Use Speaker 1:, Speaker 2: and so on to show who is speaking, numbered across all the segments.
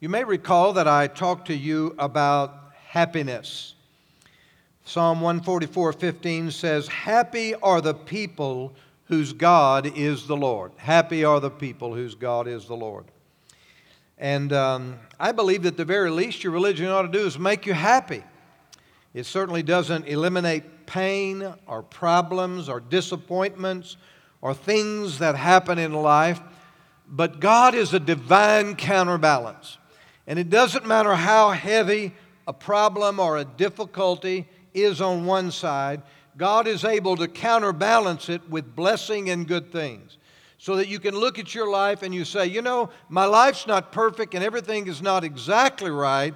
Speaker 1: You may recall that I talked to you about happiness. Psalm 144:15 says, "Happy are the people whose God is the Lord. Happy are the people whose God is the Lord." And um, I believe that the very least your religion ought to do is make you happy. It certainly doesn't eliminate pain or problems or disappointments or things that happen in life, but God is a divine counterbalance. And it doesn't matter how heavy a problem or a difficulty is on one side, God is able to counterbalance it with blessing and good things. So that you can look at your life and you say, you know, my life's not perfect and everything is not exactly right,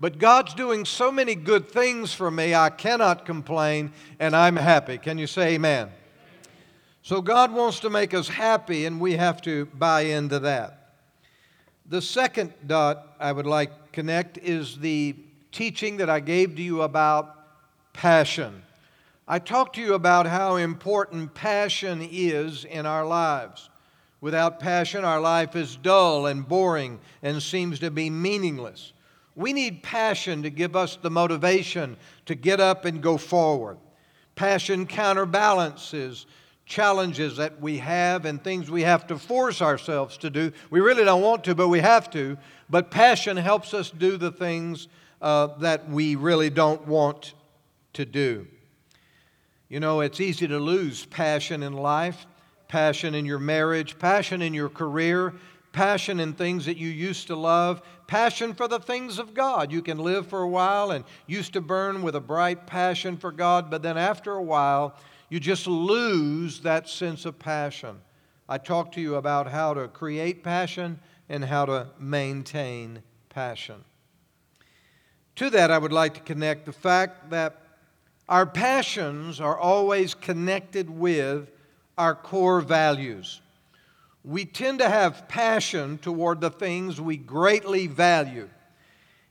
Speaker 1: but God's doing so many good things for me, I cannot complain and I'm happy. Can you say amen? So God wants to make us happy and we have to buy into that. The second dot I would like connect is the teaching that I gave to you about passion. I talked to you about how important passion is in our lives. Without passion, our life is dull and boring and seems to be meaningless. We need passion to give us the motivation to get up and go forward. Passion counterbalances challenges that we have and things we have to force ourselves to do. We really don't want to, but we have to. But passion helps us do the things uh, that we really don't want to do. You know, it's easy to lose passion in life, passion in your marriage, passion in your career, passion in things that you used to love, passion for the things of God. You can live for a while and used to burn with a bright passion for God, but then after a while, you just lose that sense of passion. I talked to you about how to create passion and how to maintain passion. To that, I would like to connect the fact that our passions are always connected with our core values we tend to have passion toward the things we greatly value.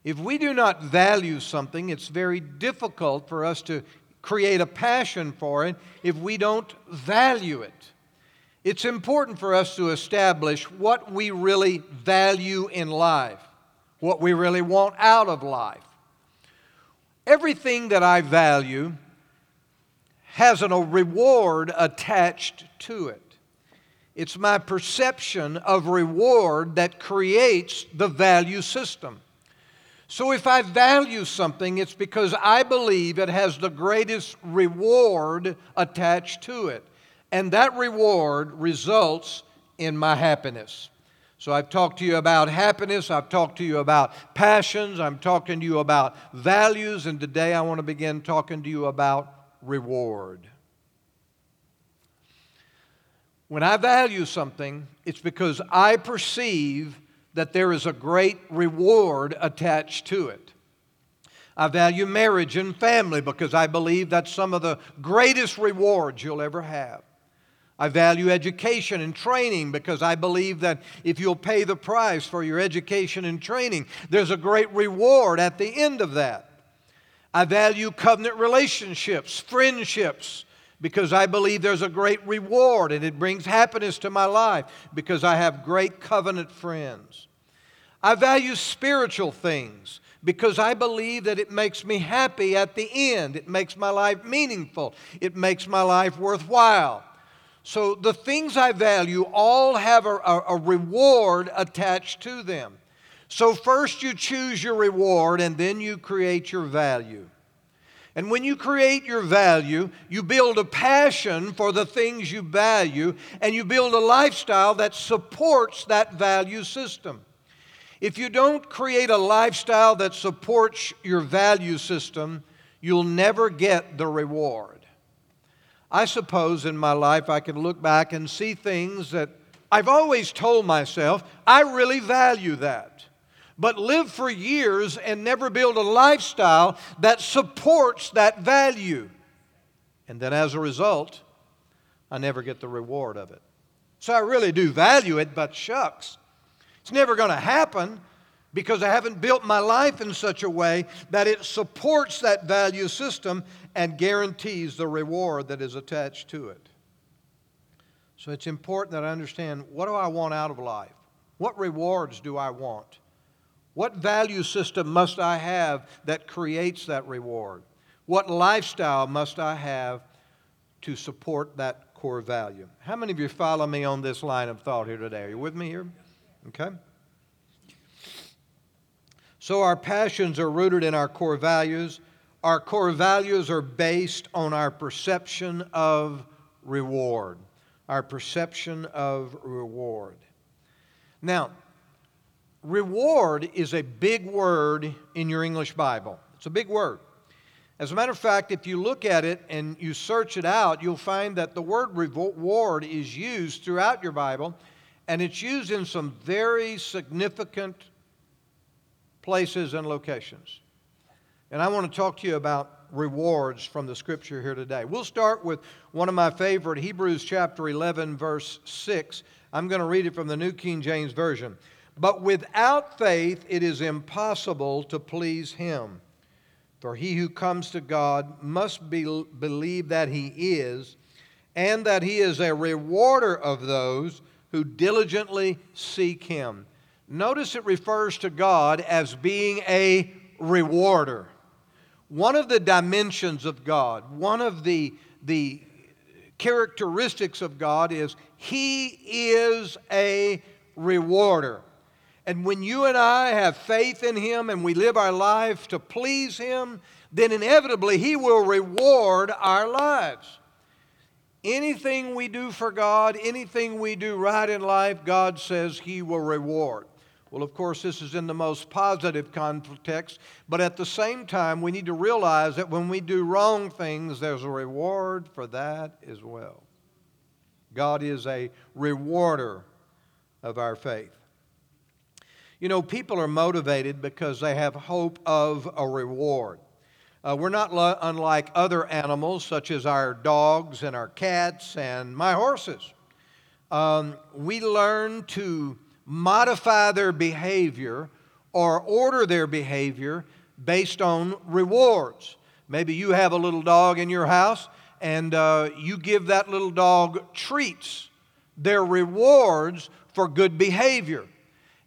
Speaker 1: If we do not value something, it's very difficult for us to create a passion for it if we don't value it. It's important for us to establish what we really value in life, what we really want out of life. Everything that I value has a reward attached to it. It's my perception of reward that creates the value system. So if I value something, it's because I believe it has the greatest reward attached to it. And that reward results in my happiness. So I've talked to you about happiness, I've talked to you about passions, I'm talking to you about values, and today I want to begin talking to you about reward. When I value something, it's because I perceive that there is a great reward attached to it. I value marriage and family because I believe that's some of the greatest rewards you'll ever have. I value education and training because I believe that if you'll pay the price for your education and training, there's a great reward at the end of that. I value covenant relationships, friendships, because I believe there's a great reward and it brings happiness to my life because I have great covenant friends. I value spiritual things because I believe that it makes me happy at the end. It makes my life meaningful. It makes my life worthwhile. So the things I value all have a, a, a reward attached to them. So first you choose your reward and then you create your value. And when you create your value, you build a passion for the things you value, and you build a lifestyle that supports that value system. If you don't create a lifestyle that supports your value system, you'll never get the reward. I suppose in my life I can look back and see things that I've always told myself, I really value that but live for years and never build a lifestyle that supports that value. And then as a result, I never get the reward of it. So I really do value it, but shucks, it's never going to happen because I haven't built my life in such a way that it supports that value system and guarantees the reward that is attached to it. So it's important that I understand what do I want out of life? What rewards do I want? What value system must I have that creates that reward? What lifestyle must I have to support that core value? How many of you follow me on this line of thought here today? Are you with me here? Okay. So, our passions are rooted in our core values. Our core values are based on our perception of reward. Our perception of reward. Now, reward is a big word in your English Bible. It's a big word. As a matter of fact, if you look at it and you search it out, you'll find that the word reward is used throughout your Bible, and it's used in some very significant places, and locations. And I want to talk to you about rewards from the scripture here today. We'll start with one of my favorite, Hebrews chapter 11, verse 6. I'm going to read it from the New King James Version. But without faith, it is impossible to please him. For he who comes to God must be, believe that he is, and that he is a rewarder of those who diligently seek him. Notice it refers to God as being a rewarder. One of the dimensions of God, one of the, the characteristics of God is He is a rewarder. And when you and I have faith in Him and we live our life to please Him, then inevitably He will reward our lives. Anything we do for God, anything we do right in life, God says He will reward. Well, of course, this is in the most positive context, but at the same time, we need to realize that when we do wrong things, there's a reward for that as well. God is a rewarder of our faith. You know, people are motivated because they have hope of a reward. Uh, we're not lo- unlike other animals, such as our dogs and our cats and my horses. Um, we learn to modify their behavior or order their behavior based on rewards. Maybe you have a little dog in your house and uh, you give that little dog treats. They're rewards for good behavior.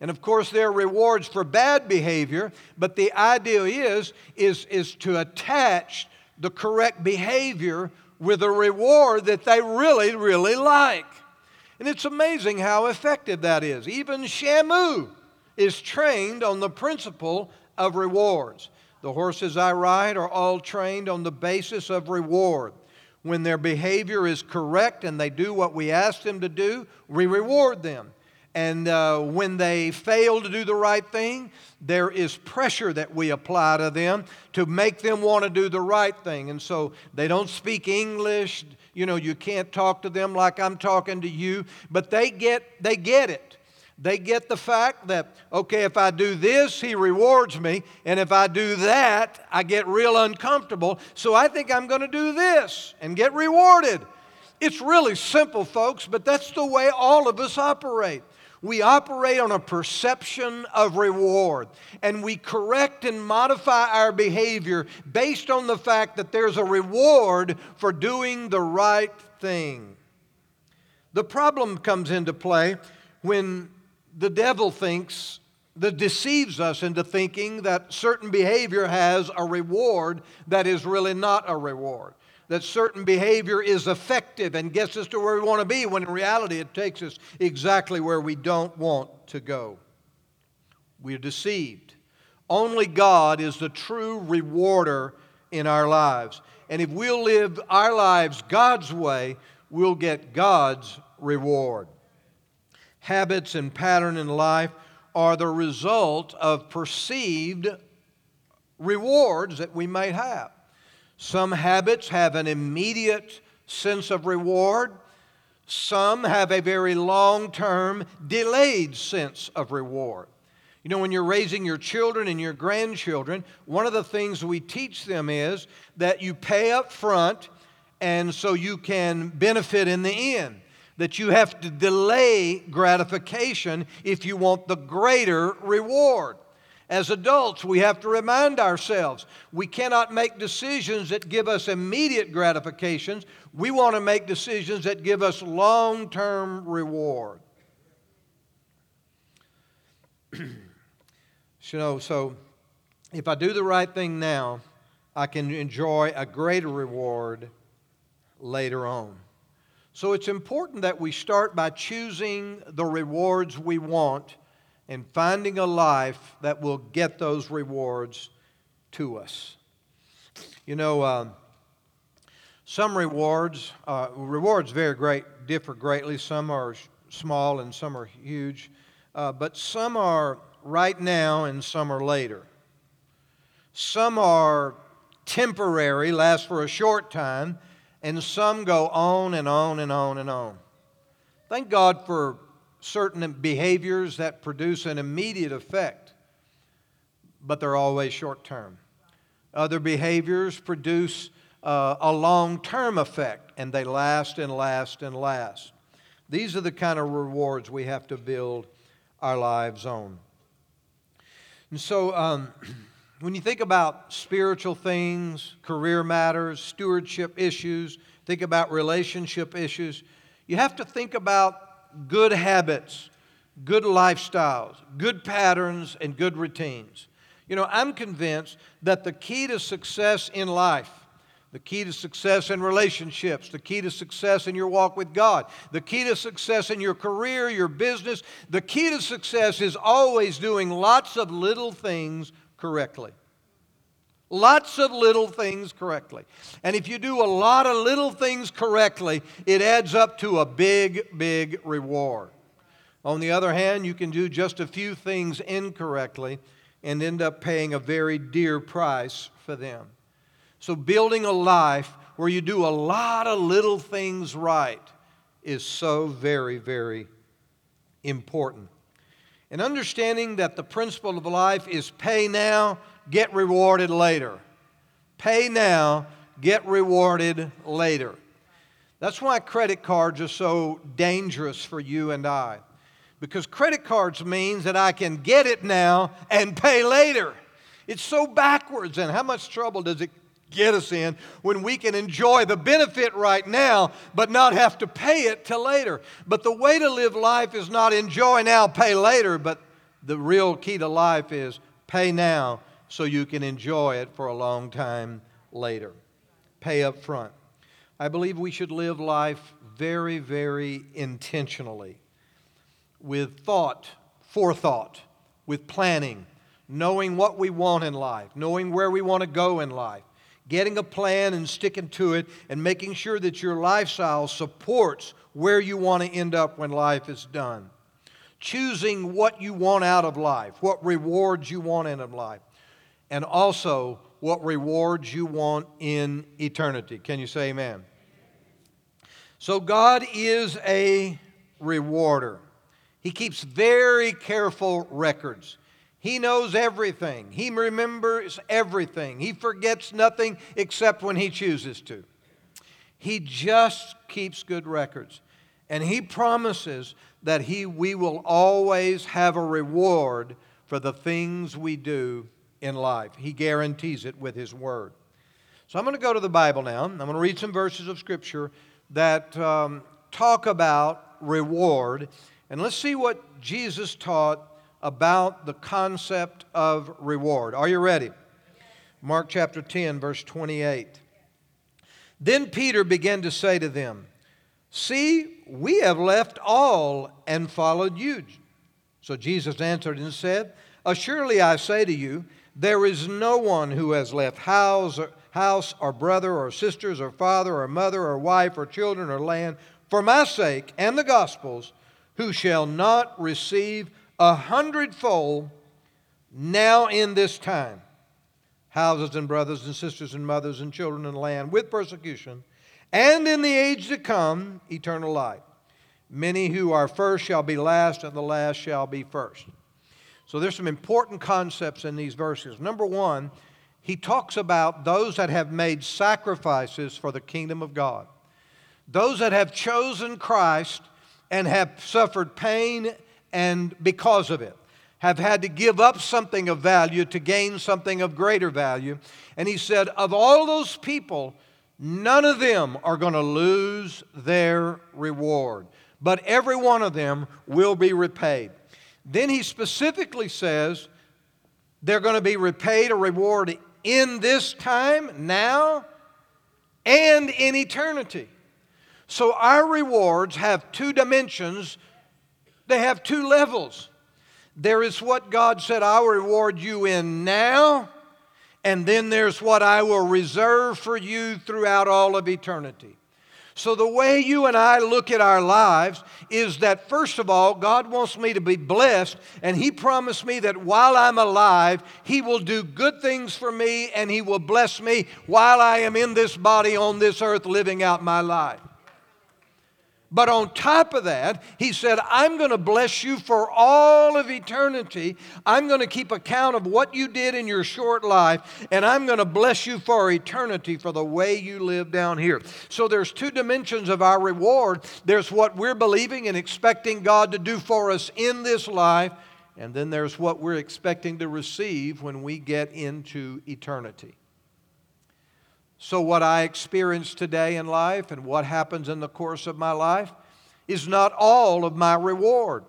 Speaker 1: And of course, there are rewards for bad behavior, but the idea is, is, is to attach the correct behavior with a reward that they really, really like. And it's amazing how effective that is. Even Shamu is trained on the principle of rewards. The horses I ride are all trained on the basis of reward. When their behavior is correct and they do what we ask them to do, we reward them. And uh, when they fail to do the right thing, there is pressure that we apply to them to make them want to do the right thing. And so they don't speak English. You know, you can't talk to them like I'm talking to you, but they get, they get it. They get the fact that, okay, if I do this, he rewards me, and if I do that, I get real uncomfortable. So I think I'm going to do this and get rewarded. It's really simple, folks, but that's the way all of us operate. We operate on a perception of reward, and we correct and modify our behavior based on the fact that there's a reward for doing the right thing. The problem comes into play when the devil thinks, that deceives us into thinking that certain behavior has a reward that is really not a reward that certain behavior is effective and gets us to where we want to be, when in reality it takes us exactly where we don't want to go. We're deceived. Only God is the true rewarder in our lives. And if we'll live our lives God's way, we'll get God's reward. Habits and pattern in life are the result of perceived rewards that we might have. Some habits have an immediate sense of reward. Some have a very long term, delayed sense of reward. You know, when you're raising your children and your grandchildren, one of the things we teach them is that you pay up front and so you can benefit in the end. That you have to delay gratification if you want the greater reward. As adults, we have to remind ourselves we cannot make decisions that give us immediate gratifications. We want to make decisions that give us long term reward. You know, so if I do the right thing now, I can enjoy a greater reward later on. So it's important that we start by choosing the rewards we want and finding a life that will get those rewards to us. You know, uh, some rewards, uh, rewards vary great, differ greatly. Some are small and some are huge, uh, but some are right now and some are later. Some are temporary, last for a short time, and some go on and on and on and on. Thank God for certain behaviors that produce an immediate effect, but they're always short term. Other behaviors produce uh, a long term effect, and they last and last and last. These are the kind of rewards we have to build our lives on. And so, um, when you think about spiritual things, career matters, stewardship issues, think about relationship issues, you have to think about good habits, good lifestyles, good patterns, and good routines. You know, I'm convinced that the key to success in life, the key to success in relationships, the key to success in your walk with God, the key to success in your career, your business, the key to success is always doing lots of little things correctly. Lots of little things correctly. And if you do a lot of little things correctly, it adds up to a big, big reward. On the other hand, you can do just a few things incorrectly and end up paying a very dear price for them. So, building a life where you do a lot of little things right is so very, very important. And understanding that the principle of life is pay now, get rewarded later. Pay now, get rewarded later. That's why credit cards are so dangerous for you and I. Because credit cards means that I can get it now and pay later. It's so backwards, and how much trouble does it get us in when we can enjoy the benefit right now but not have to pay it till later. But the way to live life is not enjoy now, pay later, but the real key to life is pay now so you can enjoy it for a long time later. Pay up front. I believe we should live life very, very intentionally with thought, forethought, with planning, knowing what we want in life, knowing where we want to go in life getting a plan and sticking to it, and making sure that your lifestyle supports where you want to end up when life is done. Choosing what you want out of life, what rewards you want in life, and also what rewards you want in eternity. Can you say amen? So, God is a rewarder. He keeps very careful records. He knows everything. He remembers everything. He forgets nothing except when he chooses to. He just keeps good records. And he promises that he, we will always have a reward for the things we do in life. He guarantees it with his word. So I'm going to go to the Bible now. I'm going to read some verses of Scripture that um, talk about reward. And let's see what Jesus taught about the concept of reward. Are you ready? Mark chapter 10, verse 28. Then Peter began to say to them, See, we have left all and followed you. So Jesus answered and said, Assuredly I say to you, there is no one who has left house or, house or brother or sisters or father or mother or wife or children or land for my sake and the gospel's who shall not receive a hundredfold now in this time houses and brothers and sisters and mothers and children and land with persecution, and in the age to come, eternal life. Many who are first shall be last, and the last shall be first. So there's some important concepts in these verses. Number one, he talks about those that have made sacrifices for the kingdom of God, those that have chosen Christ and have suffered pain and because of it have had to give up something of value to gain something of greater value. And he said, Of all those people, none of them are going to lose their reward, but every one of them will be repaid. Then he specifically says, They're going to be repaid a reward in this time, now, and in eternity. So our rewards have two dimensions, they have two levels. There is what God said, I'll reward you in now, and then there's what I will reserve for you throughout all of eternity. So, the way you and I look at our lives is that, first of all, God wants me to be blessed, and He promised me that while I'm alive, He will do good things for me and He will bless me while I am in this body on this earth living out my life. But on top of that, he said, I'm going to bless you for all of eternity. I'm going to keep account of what you did in your short life, and I'm going to bless you for eternity for the way you live down here. So there's two dimensions of our reward there's what we're believing and expecting God to do for us in this life, and then there's what we're expecting to receive when we get into eternity. So, what I experience today in life and what happens in the course of my life is not all of my reward.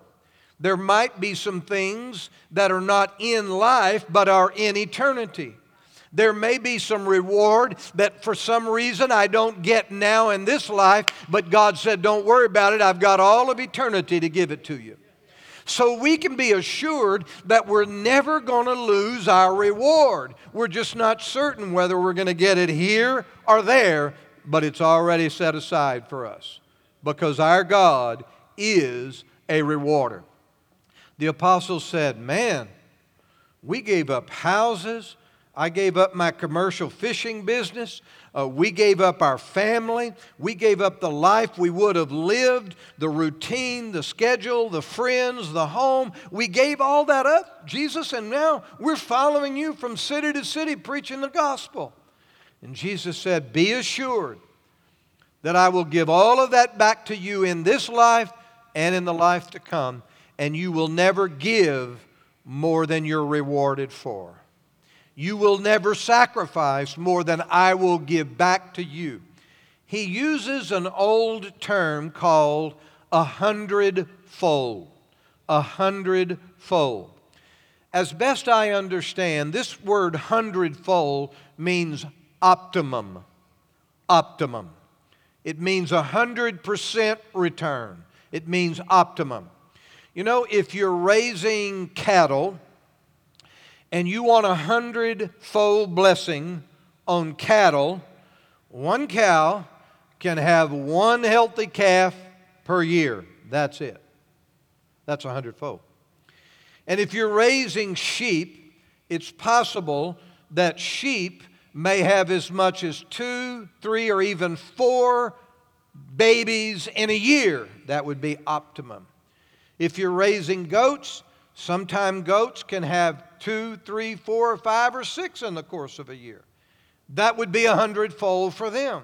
Speaker 1: There might be some things that are not in life but are in eternity. There may be some reward that for some reason I don't get now in this life, but God said, Don't worry about it. I've got all of eternity to give it to you. So we can be assured that we're never going to lose our reward. We're just not certain whether we're going to get it here or there, but it's already set aside for us because our God is a rewarder. The apostles said, Man, we gave up houses. I gave up my commercial fishing business. Uh, we gave up our family. We gave up the life we would have lived, the routine, the schedule, the friends, the home. We gave all that up, Jesus, and now we're following you from city to city preaching the gospel. And Jesus said, Be assured that I will give all of that back to you in this life and in the life to come, and you will never give more than you're rewarded for. You will never sacrifice more than I will give back to you. He uses an old term called a hundredfold. A hundredfold. As best I understand, this word hundredfold means optimum. Optimum. It means a hundred percent return. It means optimum. You know, if you're raising cattle, and you want a hundredfold blessing on cattle, one cow can have one healthy calf per year. That's it. That's a hundredfold. And if you're raising sheep, it's possible that sheep may have as much as two, three, or even four babies in a year. That would be optimum. If you're raising goats, Sometimes goats can have two, three, four, five, or six in the course of a year. That would be a hundredfold for them.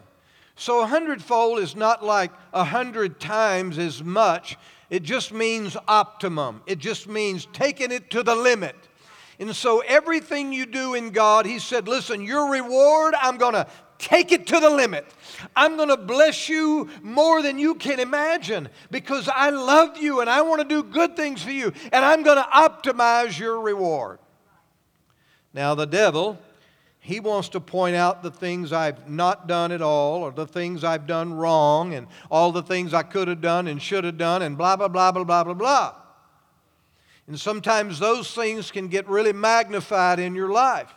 Speaker 1: So a hundredfold is not like a hundred times as much. It just means optimum. It just means taking it to the limit. And so everything you do in God, He said, listen, your reward, I'm going to take it to the limit. I'm going to bless you more than you can imagine because I love you and I want to do good things for you, and I'm going to optimize your reward. Now, the devil, he wants to point out the things I've not done at all, or the things I've done wrong, and all the things I could have done and should have done, and blah, blah, blah, blah, blah, blah, blah. And sometimes those things can get really magnified in your life.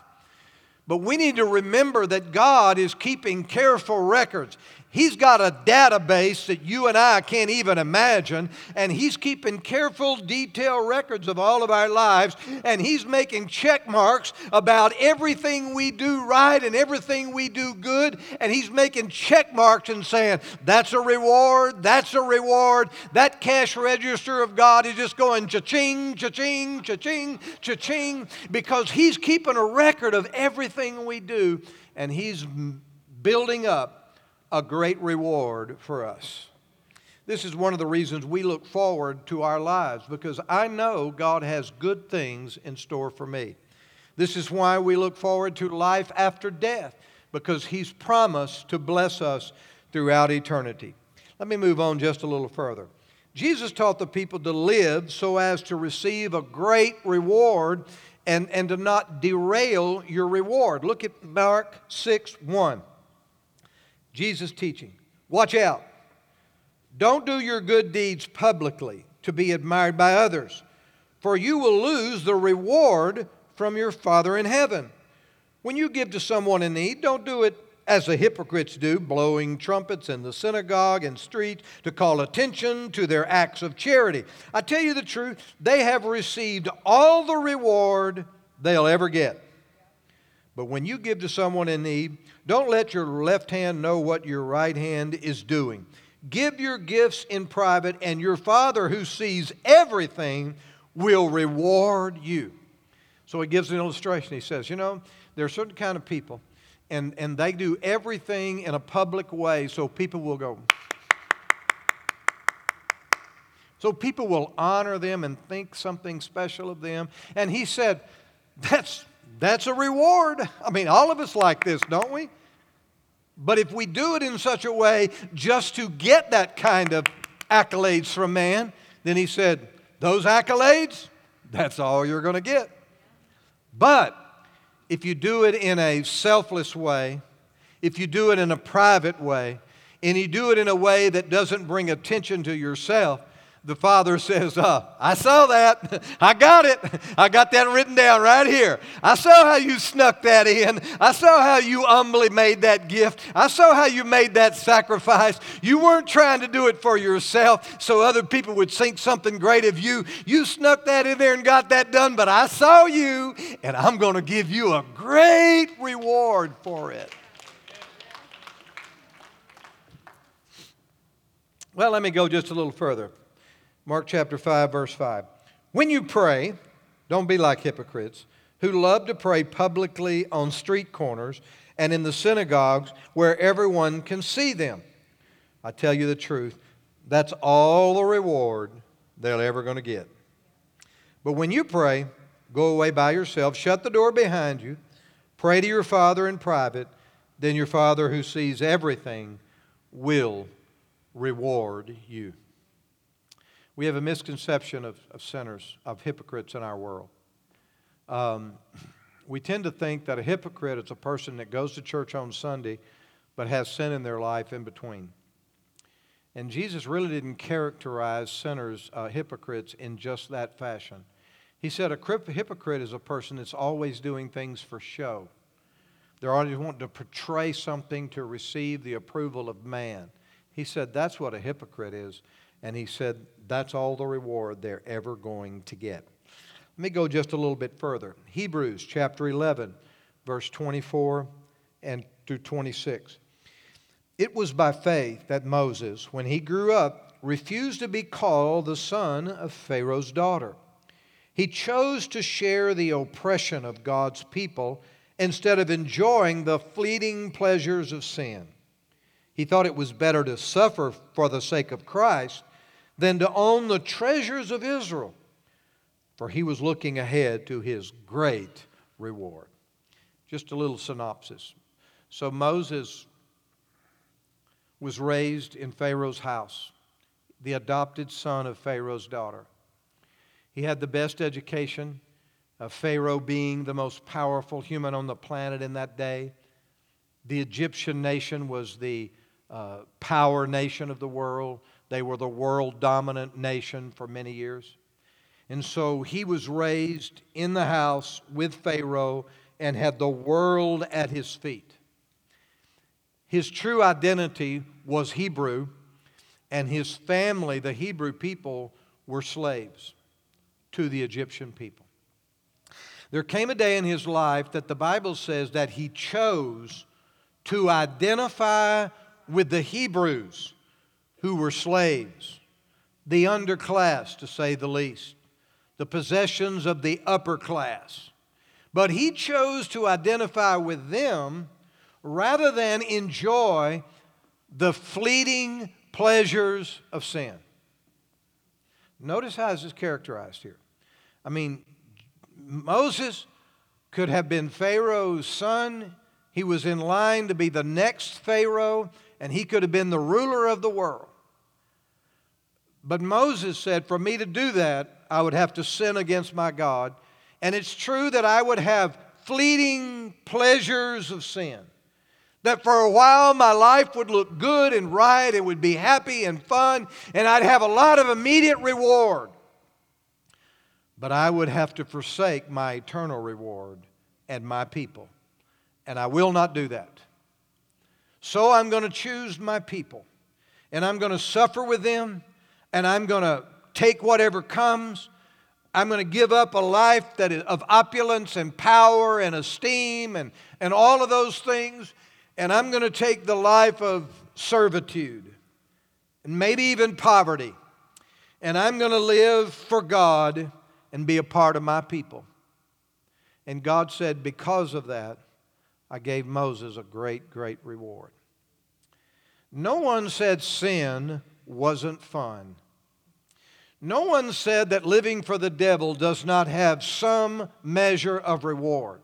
Speaker 1: But we need to remember that God is keeping careful records. He's got a database that you and I can't even imagine, and He's keeping careful, detailed records of all of our lives, and He's making check marks about everything we do right and everything we do good, and He's making check marks and saying, That's a reward, that's a reward. That cash register of God is just going cha-ching, cha-ching, cha-ching, cha-ching, because He's keeping a record of everything we do, and He's building up a great reward for us. This is one of the reasons we look forward to our lives because I know God has good things in store for me. This is why we look forward to life after death because He's promised to bless us throughout eternity. Let me move on just a little further. Jesus taught the people to live so as to receive a great reward and, and to not derail your reward. Look at Mark 6 1. Jesus teaching. Watch out. Don't do your good deeds publicly to be admired by others, for you will lose the reward from your Father in heaven. When you give to someone in need, don't do it as the hypocrites do, blowing trumpets in the synagogue and street to call attention to their acts of charity. I tell you the truth, they have received all the reward they'll ever get. But when you give to someone in need, don't let your left hand know what your right hand is doing. Give your gifts in private, and your Father who sees everything will reward you. So he gives an illustration. He says, You know, there are certain kind of people and, and they do everything in a public way so people will go. So people will honor them and think something special of them. And he said, that's, that's a reward. I mean, all of us like this, don't we? But if we do it in such a way just to get that kind of accolades from man, then he said, those accolades, that's all you're going to get. But if you do it in a selfless way, if you do it in a private way, and you do it in a way that doesn't bring attention to yourself, the father says, uh, I saw that. I got it. I got that written down right here. I saw how you snuck that in. I saw how you humbly made that gift. I saw how you made that sacrifice. You weren't trying to do it for yourself so other people would think something great of you. You snuck that in there and got that done, but I saw you, and I'm going to give you a great reward for it. Well, let me go just a little further. Mark chapter 5, verse 5. When you pray, don't be like hypocrites who love to pray publicly on street corners and in the synagogues where everyone can see them. I tell you the truth, that's all the reward they're ever going to get. But when you pray, go away by yourself, shut the door behind you, pray to your Father in private, then your Father who sees everything will reward you. We have a misconception of, of sinners, of hypocrites in our world. Um, we tend to think that a hypocrite is a person that goes to church on Sunday but has sin in their life in between. And Jesus really didn't characterize sinners, uh, hypocrites, in just that fashion. He said a hypocrite is a person that's always doing things for show. They're always wanting to portray something to receive the approval of man. He said that's what a hypocrite is. And he said that's all the reward they're ever going to get. Let me go just a little bit further. Hebrews chapter 11, verse 24 and through 26. It was by faith that Moses, when he grew up, refused to be called the son of Pharaoh's daughter. He chose to share the oppression of God's people instead of enjoying the fleeting pleasures of sin. He thought it was better to suffer for the sake of Christ than to own the treasures of Israel, for he was looking ahead to his great reward. Just a little synopsis. So Moses was raised in Pharaoh's house, the adopted son of Pharaoh's daughter. He had the best education, Pharaoh being the most powerful human on the planet in that day. The Egyptian nation was the uh, power nation of the world. They were the world dominant nation for many years. And so he was raised in the house with Pharaoh and had the world at his feet. His true identity was Hebrew, and his family, the Hebrew people, were slaves to the Egyptian people. There came a day in his life that the Bible says that he chose to identify with the Hebrews who were slaves, the underclass, to say the least, the possessions of the upper class. But he chose to identify with them rather than enjoy the fleeting pleasures of sin. Notice how this is characterized here. I mean, Moses could have been Pharaoh's son. He was in line to be the next Pharaoh, and he could have been the ruler of the world. But Moses said, For me to do that, I would have to sin against my God. And it's true that I would have fleeting pleasures of sin. That for a while my life would look good and right, it would be happy and fun, and I'd have a lot of immediate reward. But I would have to forsake my eternal reward and my people. And I will not do that. So I'm going to choose my people, and I'm going to suffer with them, and I'm going to take whatever comes. I'm going to give up a life that is of opulence and power and esteem and, and all of those things, and I'm going to take the life of servitude and maybe even poverty. And I'm going to live for God and be a part of my people. And God said, because of that, I gave Moses a great, great reward. No one said sin wasn't fun. No one said that living for the devil does not have some measure of reward.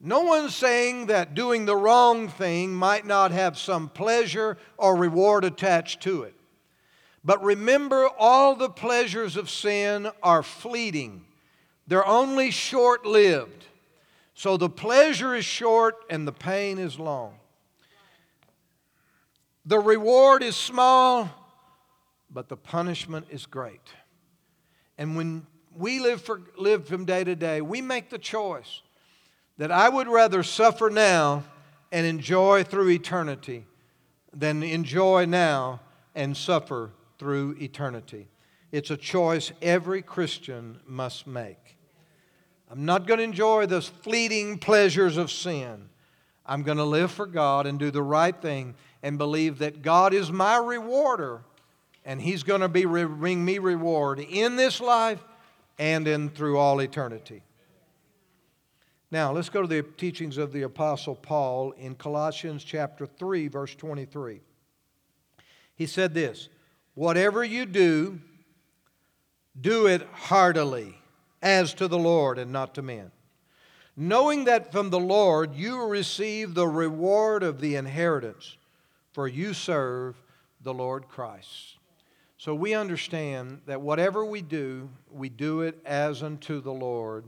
Speaker 1: No one's saying that doing the wrong thing might not have some pleasure or reward attached to it. But remember, all the pleasures of sin are fleeting, they're only short lived. So the pleasure is short and the pain is long. The reward is small, but the punishment is great. And when we live, for, live from day to day, we make the choice that I would rather suffer now and enjoy through eternity than enjoy now and suffer through eternity. It's a choice every Christian must make. I'm not going to enjoy the fleeting pleasures of sin. I'm going to live for God and do the right thing and believe that God is my rewarder and He's going to be, bring me reward in this life and in through all eternity. Now, let's go to the teachings of the Apostle Paul in Colossians chapter 3, verse 23. He said this Whatever you do, do it heartily, as to the Lord and not to men. Knowing that from the Lord you receive the reward of the inheritance, for you serve the Lord Christ. So we understand that whatever we do, we do it as unto the Lord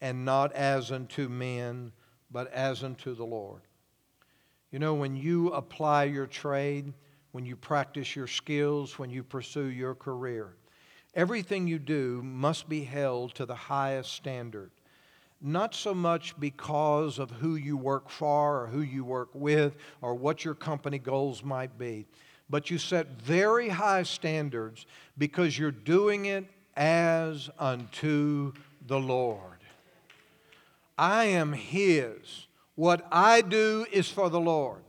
Speaker 1: and not as unto men, but as unto the Lord. You know, when you apply your trade, when you practice your skills, when you pursue your career, everything you do must be held to the highest standard. Not so much because of who you work for or who you work with or what your company goals might be but you set very high standards because you're doing it as unto the Lord. I am His. What I do is for the Lord.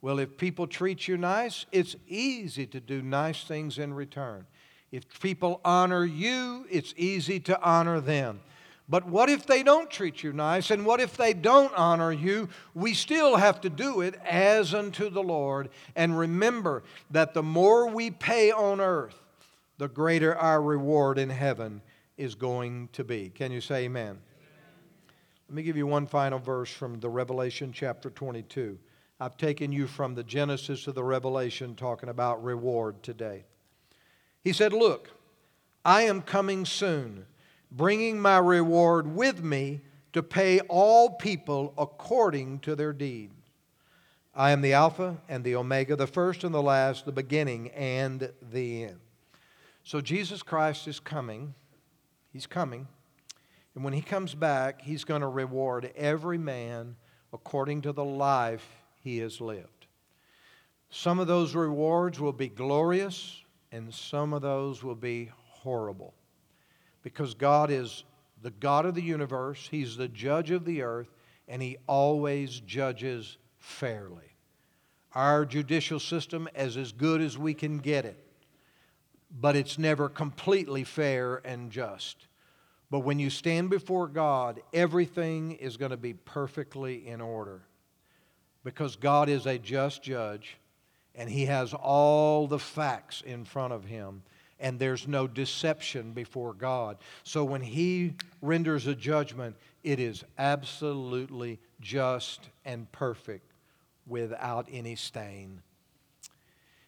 Speaker 1: Well, if people treat you nice, it's easy to do nice things in return. If people honor you, it's easy to honor them. But what if they don't treat you nice? And what if they don't honor you? We still have to do it as unto the Lord. And remember that the more we pay on earth, the greater our reward in heaven is going to be. Can you say amen? amen? Let me give you one final verse from the Revelation chapter 22. I've taken you from the Genesis to the Revelation talking about reward today. He said, Look, I am coming soon bringing my reward with me to pay all people according to their deeds. I am the Alpha and the Omega, the first and the last, the beginning and the end. So Jesus Christ is coming. He's coming. And when he comes back, he's going to reward every man according to the life he has lived. Some of those rewards will be glorious, and some of those will be horrible because God is the God of the universe, He's the judge of the earth, and He always judges fairly. Our judicial system is as good as we can get it, but it's never completely fair and just. But when you stand before God, everything is going to be perfectly in order because God is a just judge and He has all the facts in front of Him and there's no deception before God. So when He renders a judgment, it is absolutely just and perfect without any stain.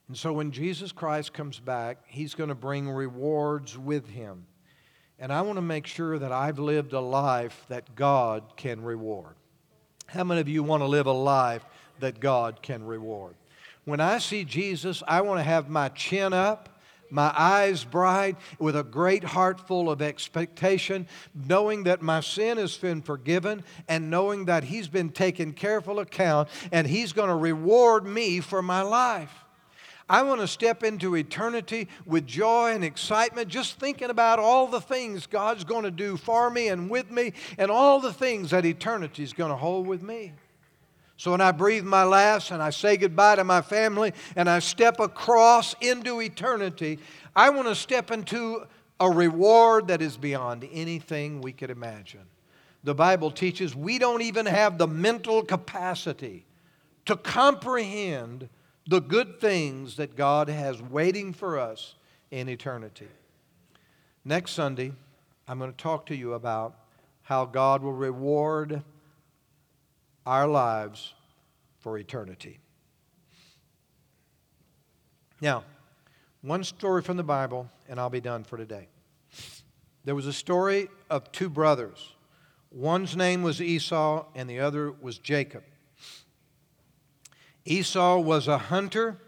Speaker 1: And so when Jesus Christ comes back, He's going to bring rewards with Him. And I want to make sure that I've lived a life that God can reward. How many of you want to live a life that God can reward? When I see Jesus, I want to have my chin up my eyes bright, with a great heart full of expectation, knowing that my sin has been forgiven and knowing that He's been taken careful account and He's going to reward me for my life. I want to step into eternity with joy and excitement, just thinking about all the things God's going to do for me and with me, and all the things that eternity is going to hold with me. So when I breathe my last and I say goodbye to my family and I step across into eternity, I want to step into a reward that is beyond anything we could imagine. The Bible teaches we don't even have the mental capacity to comprehend the good things that God has waiting for us in eternity. Next Sunday, I'm going to talk to you about how God will reward our lives for eternity. Now, one story from the Bible, and I'll be done for today. There was a story of two brothers. One's name was Esau, and the other was Jacob. Esau was a hunter.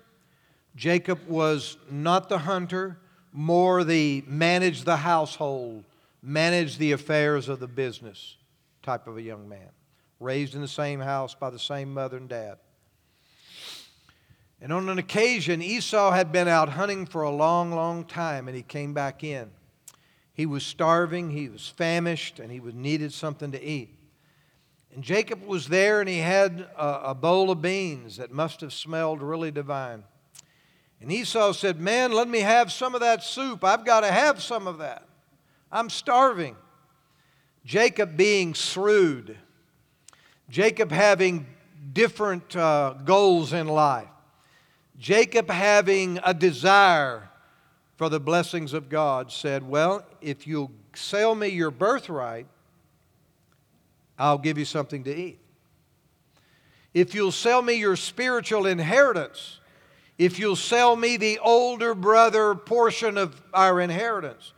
Speaker 1: Jacob was not the hunter, more the manage the household, manage the affairs of the business type of a young man raised in the same house by the same mother and dad. And on an occasion, Esau had been out hunting for a long, long time, and he came back in. He was starving, he was famished, and he needed something to eat. And Jacob was there, and he had a, a bowl of beans that must have smelled really divine. And Esau said, Man, let me have some of that soup. I've got to have some of that. I'm starving. Jacob, being shrewd, Jacob having different uh, goals in life, Jacob having a desire for the blessings of God, said, Well, if you'll sell me your birthright, I'll give you something to eat. If you'll sell me your spiritual inheritance, if you'll sell me the older brother portion of our inheritance,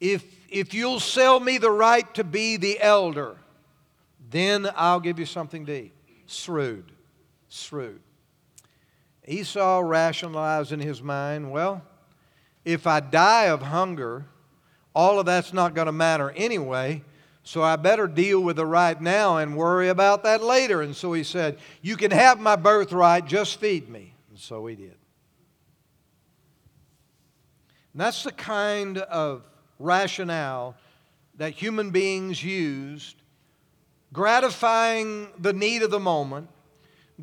Speaker 1: if, if you'll sell me the right to be the elder, then I'll give you something to eat. Shrewd. Shrewd. Esau rationalized in his mind, well, if I die of hunger, all of that's not going to matter anyway, so I better deal with it right now and worry about that later. And so he said, You can have my birthright, just feed me. And so he did. And that's the kind of rationale that human beings used gratifying the need of the moment,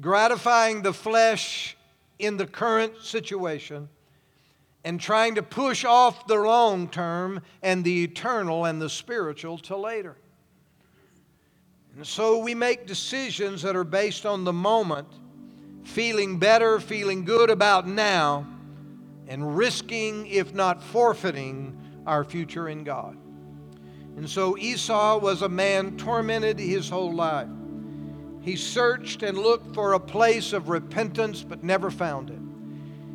Speaker 1: gratifying the flesh in the current situation, and trying to push off the long term and the eternal and the spiritual till later. And so we make decisions that are based on the moment, feeling better, feeling good about now, and risking, if not forfeiting, our future in God. And so Esau was a man tormented his whole life. He searched and looked for a place of repentance, but never found it.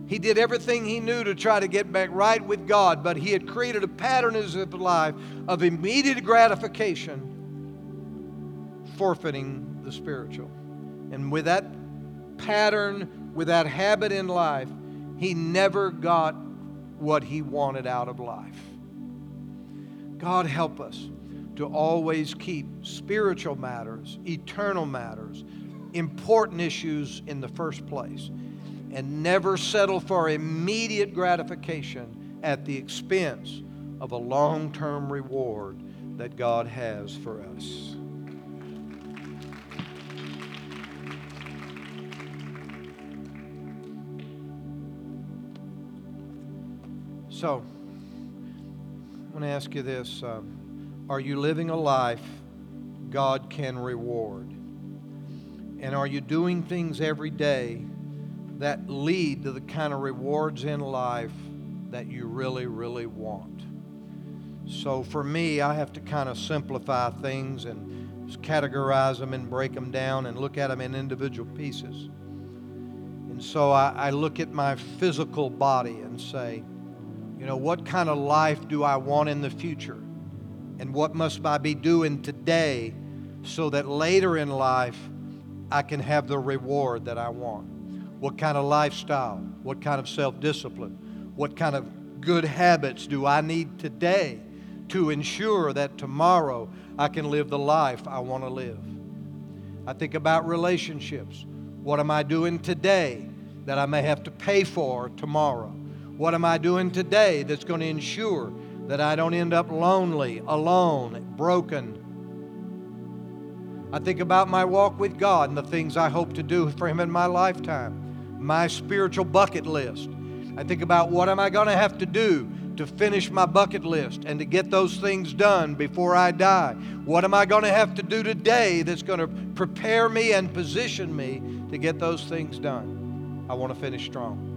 Speaker 1: He did everything he knew to try to get back right with God, but he had created a pattern in his life of immediate gratification, forfeiting the spiritual. And with that pattern, with that habit in life, he never got what he wanted out of life. God, help us to always keep spiritual matters, eternal matters, important issues in the first place, and never settle for immediate gratification at the expense of a long term reward that God has for us. So, want to ask you this um, Are you living a life God can reward? And are you doing things every day that lead to the kind of rewards in life that you really, really want? So for me, I have to kind of simplify things and categorize them and break them down and look at them in individual pieces. And so I, I look at my physical body and say, you know, what kind of life do I want in the future? And what must I be doing today so that later in life I can have the reward that I want? What kind of lifestyle? What kind of self discipline? What kind of good habits do I need today to ensure that tomorrow I can live the life I want to live? I think about relationships. What am I doing today that I may have to pay for tomorrow? What am I doing today that's going to ensure that I don't end up lonely, alone, broken? I think about my walk with God and the things I hope to do for Him in my lifetime, my spiritual bucket list. I think about what am I going to have to do to finish my bucket list and to get those things done before I die? What am I going to have to do today that's going to prepare me and position me to get those things done? I want to finish strong.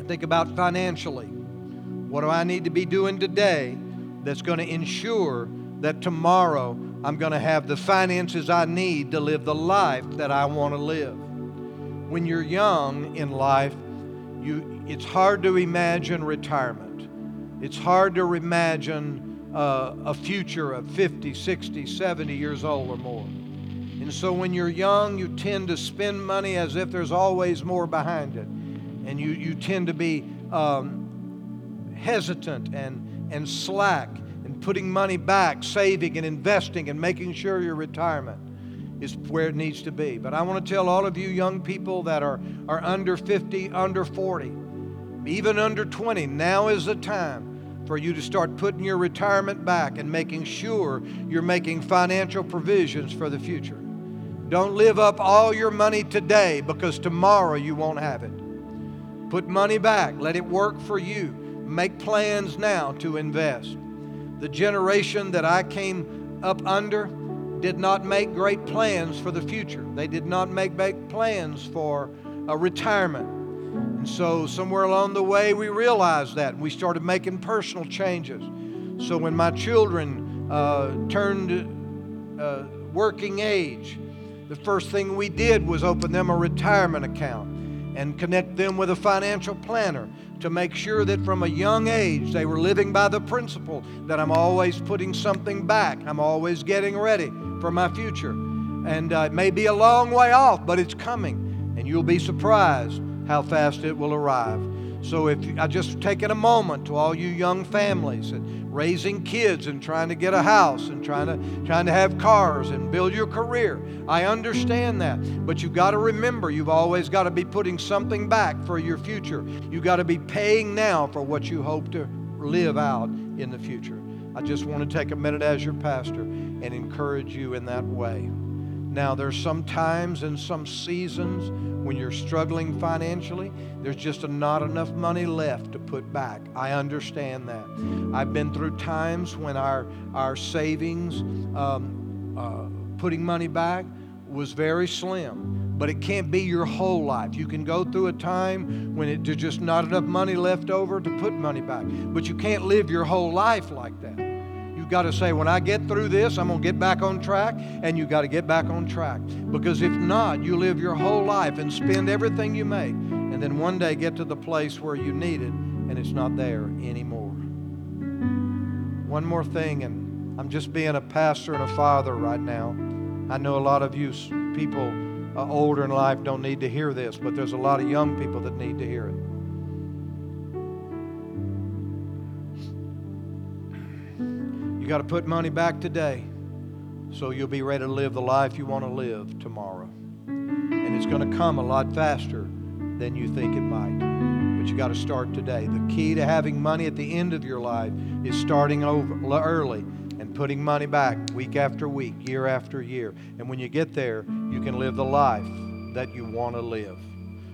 Speaker 1: I think about financially. What do I need to be doing today that's going to ensure that tomorrow I'm going to have the finances I need to live the life that I want to live? When you're young in life, you, it's hard to imagine retirement. It's hard to imagine uh, a future of 50, 60, 70 years old or more. And so when you're young, you tend to spend money as if there's always more behind it. And you, you tend to be um, hesitant and, and slack in putting money back, saving and investing and making sure your retirement is where it needs to be. But I want to tell all of you young people that are, are under 50, under 40, even under 20, now is the time for you to start putting your retirement back and making sure you're making financial provisions for the future. Don't live up all your money today because tomorrow you won't have it. Put money back, let it work for you. Make plans now to invest. The generation that I came up under, did not make great plans for the future. They did not make big plans for a retirement. And so, somewhere along the way, we realized that and we started making personal changes. So, when my children uh, turned uh, working age, the first thing we did was open them a retirement account and connect them with a financial planner to make sure that from a young age they were living by the principle that I'm always putting something back, I'm always getting ready for my future. And uh, it may be a long way off, but it's coming. And you'll be surprised how fast it will arrive. So if I just taking a moment to all you young families and raising kids and trying to get a house and trying to trying to have cars and build your career. I understand that. But you've got to remember you've always got to be putting something back for your future. You've got to be paying now for what you hope to live out in the future. I just want to take a minute as your pastor and encourage you in that way. Now, there's some times and some seasons when you're struggling financially, there's just not enough money left to put back. I understand that. I've been through times when our, our savings, um, uh, putting money back, was very slim. But it can't be your whole life. You can go through a time when it, there's just not enough money left over to put money back. But you can't live your whole life like that got to say, when I get through this, I'm going to get back on track, and you've got to get back on track. Because if not, you live your whole life and spend everything you make, and then one day get to the place where you need it, and it's not there anymore. One more thing, and I'm just being a pastor and a father right now. I know a lot of you people uh, older in life don't need to hear this, but there's a lot of young people that need to hear it. Got to put money back today so you'll be ready to live the life you want to live tomorrow. And it's going to come a lot faster than you think it might. But you got to start today. The key to having money at the end of your life is starting over early and putting money back week after week, year after year. And when you get there, you can live the life that you want to live.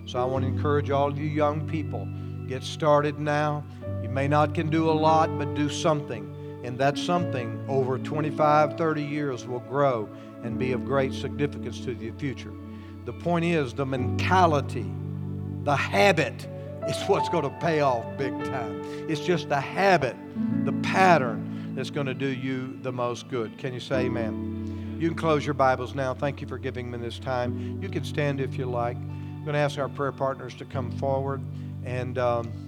Speaker 1: So I want to encourage all you young people, get started now. You may not can do a lot, but do something and that something over 25, 30 years will grow and be of great significance to the future. The point is, the mentality, the habit is what's going to pay off big time. It's just the habit, the pattern that's going to do you the most good. Can you say amen? You can close your Bibles now. Thank you for giving me this time. You can stand if you like. I'm going to ask our prayer partners to come forward and. Um,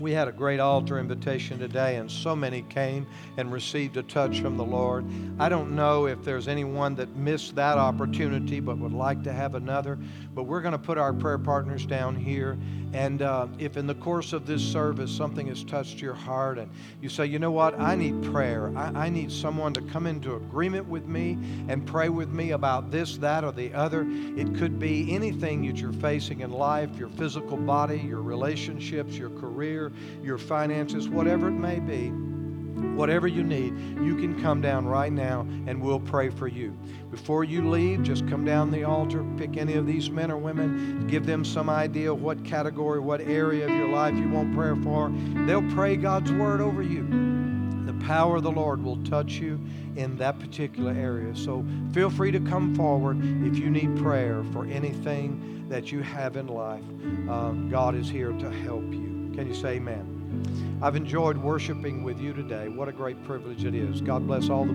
Speaker 1: We had a great altar invitation today, and so many came and received a touch from the Lord. I don't know if there's anyone that missed that opportunity but would like to have another, but we're going to put our prayer partners down here. And uh, if in the course of this service something has touched your heart and you say, you know what, I need prayer, I, I need someone to come into agreement with me and pray with me about this, that, or the other, it could be anything that you're facing in life your physical body, your relationships, your career your finances, whatever it may be, whatever you need, you can come down right now and we'll pray for you. Before you leave, just come down the altar, pick any of these men or women, give them some idea what category, what area of your life you want prayer for. They'll pray God's word over you. The power of the Lord will touch you in that particular area. So feel free to come forward if you need prayer for anything that you have in life. Uh, God is here to help you. Can you say amen? I've enjoyed worshiping with you today. What a great privilege it is. God bless all the